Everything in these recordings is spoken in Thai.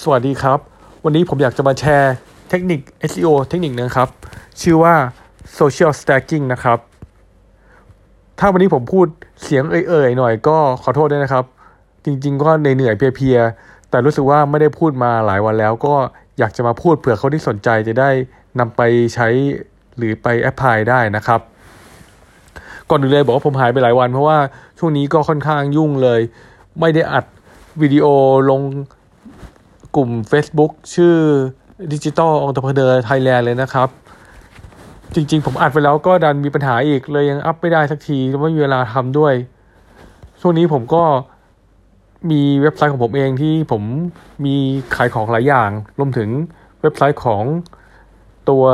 สวัสดีครับ วันนี้ผมอยากจะมาแชร์เทคนิค SEO เทคนิคนึงครับ ชื่อว่า Social Stacking นะครับ ถ้าวันนี้ผมพูดเสียงเอ่ยๆหน่อยก็ขอโทษด้วยนะครับ จริง ๆ ก็เหนื่อยๆเพลียๆ แต่รู้สึกว่าไม่ได้พูดมาหลายวันแล้วก็อยากจะมาพูดเผื่อเขาที่สนใจจะได้นำไปใช้หรือไปแอพพลายได้นะครับ ก่อนอื่นเลยบอกว่าผมหายไปหลายวัน เพราะว่าช่วงนี้ก็ค่อนข้างยุ่งเลย ไม่ได้อัดวิดีโอลง กลุ่ม Facebook ชื่อ Digital Entrepreneur Thailand เลยนะครับ จริงๆ ผมอัดไปแล้วก็ดันมีปัญหาอีกเลยยังอัพไม่ได้สักทีไม่มีเวลาทำด้วย ช่วงนี้ผมก็มีเว็บไซต์ของผมเองที่ผมมีขายของหลายอย่าง รวมถึงเว็บไซต์ของตัว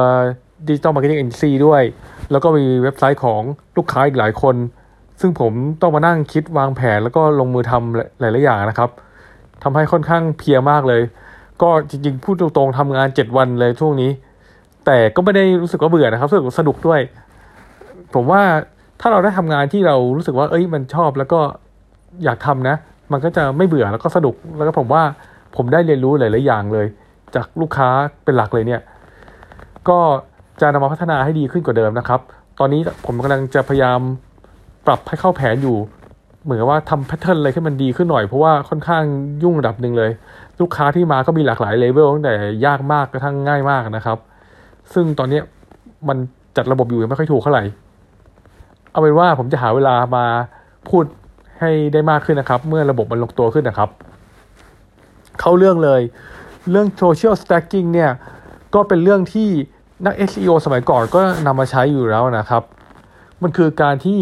Digital Marketing Agency ด้วย แล้วก็มีเว็บไซต์ของลูกค้าอีกหลายคน ซึ่งผมต้องมานั่งคิดวางแผนแล้วก็ลงมือทำหลายๆอย่างนะครับ ทำให้ค่อนข้างเพียมากเลย ก็จริงๆพูดตรงๆทำงานเจ็ดวันเลยช่วงนี้ แต่ก็ไม่ได้รู้สึกว่าเบื่อนะครับรู้สึกสนุกด้วย ผมว่าถ้าเราได้ทำงานที่เรารู้สึกว่า เอ้ยมันชอบแล้วก็อยากทำนะ มันก็จะไม่เบื่อแล้วก็สนุกแล้วก็ผมว่าผมได้เรียนรู้หลายๆอย่างเลย จากลูกค้าเป็นหลักเลยเนี่ย ก็จะนำมาพัฒนาให้ดีขึ้นกว่าเดิมนะครับ ตอนนี้ผมกำลังจะพยายามปรับให้เข้าแผนอยู่ เหมือนว่าทำ pattern อะไรที่มันดีขึ้นหน่อยเพราะว่าค่อนข้างยุ่งระดับหนึ่งเลย ลูกค้าที่มาก็มีหลากหลายเลเวลตั้งแต่ยากมากกระทั่งง่ายมากนะครับ ซึ่งตอนนี้มันจัดระบบอยู่ไม่ค่อยถูกเท่าไหร่ เอาเป็นว่าผมจะหาเวลามาพูดให้ได้มากขึ้นนะครับ เมื่อระบบมันลงตัวขึ้นนะครับ เข้าเรื่องเลยเรื่อง social stacking เนี่ยก็เป็นเรื่องที่นัก SEO สมัยก่อนก็นำมาใช้อยู่แล้วนะครับ มันคือการที่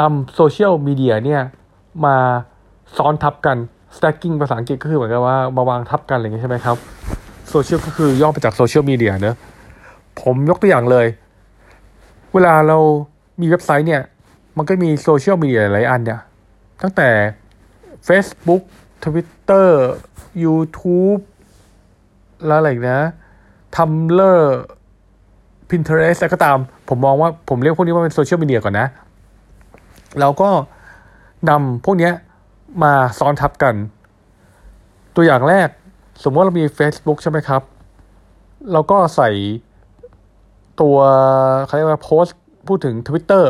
นำโซเชียลมีเดียเนี่ยมาซ้อนทับกัน stacking ภาษาอังกฤษก็คือเหมือนกับว่ามาวางทับกันอะไรอย่างนี้ใช่ไหมครับโซเชียลก็คือย่อมาจากโซเชียลมีเดียเนอะผมยกตัวอย่างเลย เวลาเรามีเว็บไซต์เนี่ย มันก็มีโซเชียลมีเดียหลายอันเนี่ย ตั้งแต่ Facebook Twitter YouTube แล้วอะไรนะ Tumblr Pinterest อะไรก็ตาม ผมมองว่าผมเรียกพวกนี้ว่าเป็นโซเชียลมีเดียก่อนนะ เราก็นำพวกนี้มาซ้อนทับกัน ตัวอย่างแรกสมมติเรามี Facebook ใช่ไหมครับเราก็ใส่ตัวเขาเรียกว่าโพสต์พูดถึง Twitter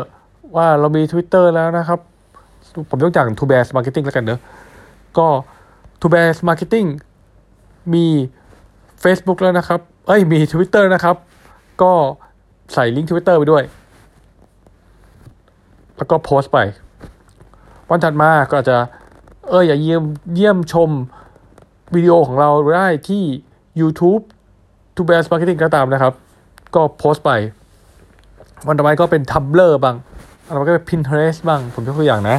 ว่าเรามี Twitter แล้วนะครับ ผมยกอย่าง To Bear Marketing แล้วกันเนอะก็ To Bear Marketing มี Facebook แล้วนะครับ เอ้ยมี Twitter นะครับ ก็ใส่ลิงก์ Twitter ไปด้วย แล้วก็โพสต์ไป วันถัดมาก็อาจจะ เอออย่าเยี่ยมเยี่ยมชมวิดีโอของเราได้ที่ YouTube To b a s Marketing ก็ตามนะครับ ก็โพสต์ไป วันต่อไปก็เป็น Tumblr บ้างอันต่อไปก็เป็น Pinterest บ้าง ผมยกตัวอย่างนะ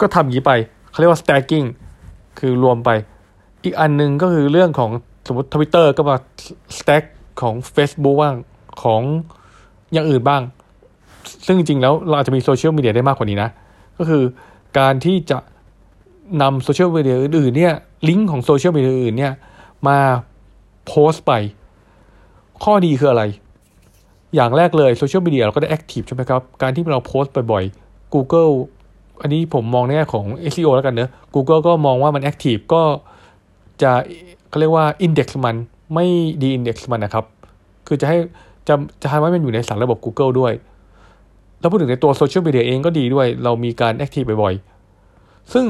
ก็ทำอย่างนี้ไปเขาเรียกว่า stacking คือรวมไป อีกอันนึงก็คือเรื่องของสมมติ Twitter ก็มา stack ของ Facebook บ้างของอย่างอื่นบ้าง ซึ่งจริงแล้วเราอาจจะมีโซเชียลมีเดียได้มากกว่านี้นะ ก็คือการที่จะนำโซเชียลมีเดียอื่นๆเนี่ยลิงก์ของโซเชียลมีเดียอื่นเนี่ยมาโพสต์ไป ข้อดีคืออะไร อย่างแรกเลยโซเชียลมีเดียเราก็ได้ active ใช่ไหมครับ การที่เราโพสต์บ่อยๆ Google อันนี้ผมมองในแง่ของ SEO แล้วกันเนอะ Google ก็มองว่ามัน active ก็จะเขาเรียกว่า index มันไม่ deindex มันนะครับ คือจะให้จะจะทำให้มันอยู่ในสารระบบ Google ด้วย แล้วพูดถึงในตัวโซเชียลมีเดียเองก็ดีด้วย เรามีการ active บ่อยๆ ซึ่ง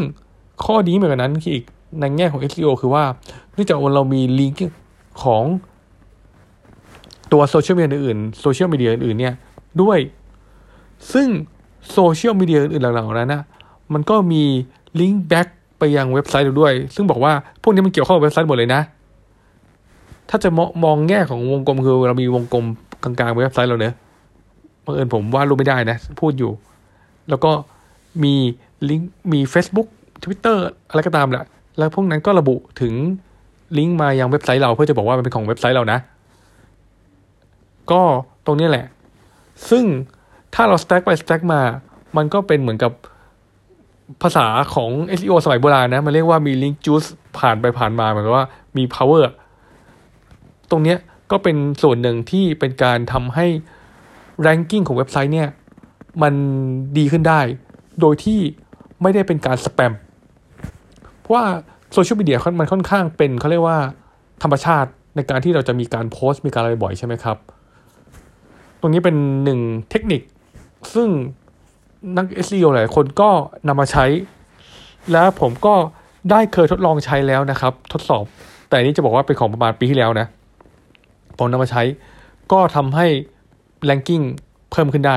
ข้อดีเหมือนกันนั้นคืออีกในแง่ของ SEO คือว่าเนื่องจากเรามีลิงก์ของตัวโซเชียลมีเดียอื่นโซเชียลมีเดียอื่นเนี่ยด้วย ซึ่งโซเชียลมีเดียอื่นเหล่านั้นนะมันก็มี link back ไปยังเว็บไซต์เราด้วย ซึ่งบอกว่าพวกนี้มันเกี่ยวข้องกับเว็บไซต์หมดเลยนะ ถ้าจะมองแง่ของวงกลมคือเรามีวงกลมกลางๆเว็บไซต์เราเนะ บังเอิญผมวาดรูปไม่ได้นะ พูดอยู่ แล้วก็มีลิงก์มี Facebook Twitter อะไรก็ตามแหละแล้วพวกนั้นก็ระบุถึงลิงก์มายังเว็บไซต์เราเพื่อจะบอกว่ามันเป็นของเว็บไซต์เรานะ ก็ตรงนี้แหละ ซึ่งถ้าเรา stack ไป stack มา มันก็เป็นเหมือนกับภาษาของ SEO สมัยโบราณนะ มันเรียกว่ามี link juice ผ่านไปผ่านมาเหมือนว่ามี power ตรงนี้ก็เป็นส่วนหนึ่งที่เป็นการทำให้ ranking ของเว็บไซต์เนี่ยมันดีขึ้นได้ โดยที่ไม่ได้เป็นการสแปม เพราะว่าโซเชียลมีเดียมันค่อนข้างเป็นเขาเรียกว่าธรรมชาติในการที่เราจะมีการโพสต์มีการอะไรบ่อยใช่ไหมครับ ตรงนี้เป็นหนึ่งเทคนิค ซึ่งนัก SEO หลายคนก็นำมาใช้ แล้วผมก็ได้เคยทดลองใช้แล้วนะครับ ทดสอบ แต่นี้จะบอกว่าเป็นของประมาณปีที่แล้วนะ ผมนำมาใช้ ก็ทำให้ ranking เพิ่มขึ้นได้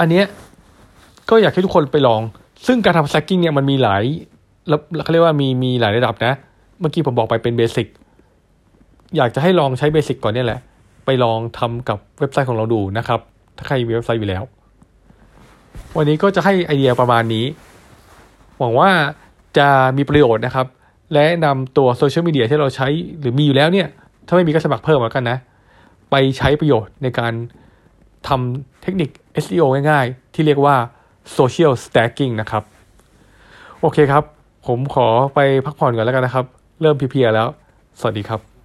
อันเนี้ยก็อยากให้ทุกคนไปลอง ซึ่งการทำ stacking เนี่ยมันมีหลายเขาเรียกว่ามีมีหลายระดับนะ เมื่อกี้ผมบอกไปเป็นเบสิกอยากจะให้ลองใช้เบสิกก่อนเนี่ยแหละ ไปลองทำกับเว็บไซต์ของเราดูนะครับ ถ้าใครมีเว็บไซต์อยู่แล้ว วันนี้ก็จะให้ไอเดียประมาณนี้ หวังว่าจะมีประโยชน์นะครับ และนำตัวโซเชียลมีเดียที่เราใช้หรือมีอยู่แล้วเนี่ย ถ้าไม่มีก็สมัครเพิ่มแล้วกันนะ ไปใช้ประโยชน์ในการทำเทคนิค SEO ง่ายๆ ที่เรียกว่า Social Stacking นะครับ โอเคครับ ผมขอไปพักผ่อนก่อนแล้วกันนะครับ เริ่มเพียๆแล้ว สวัสดีครับ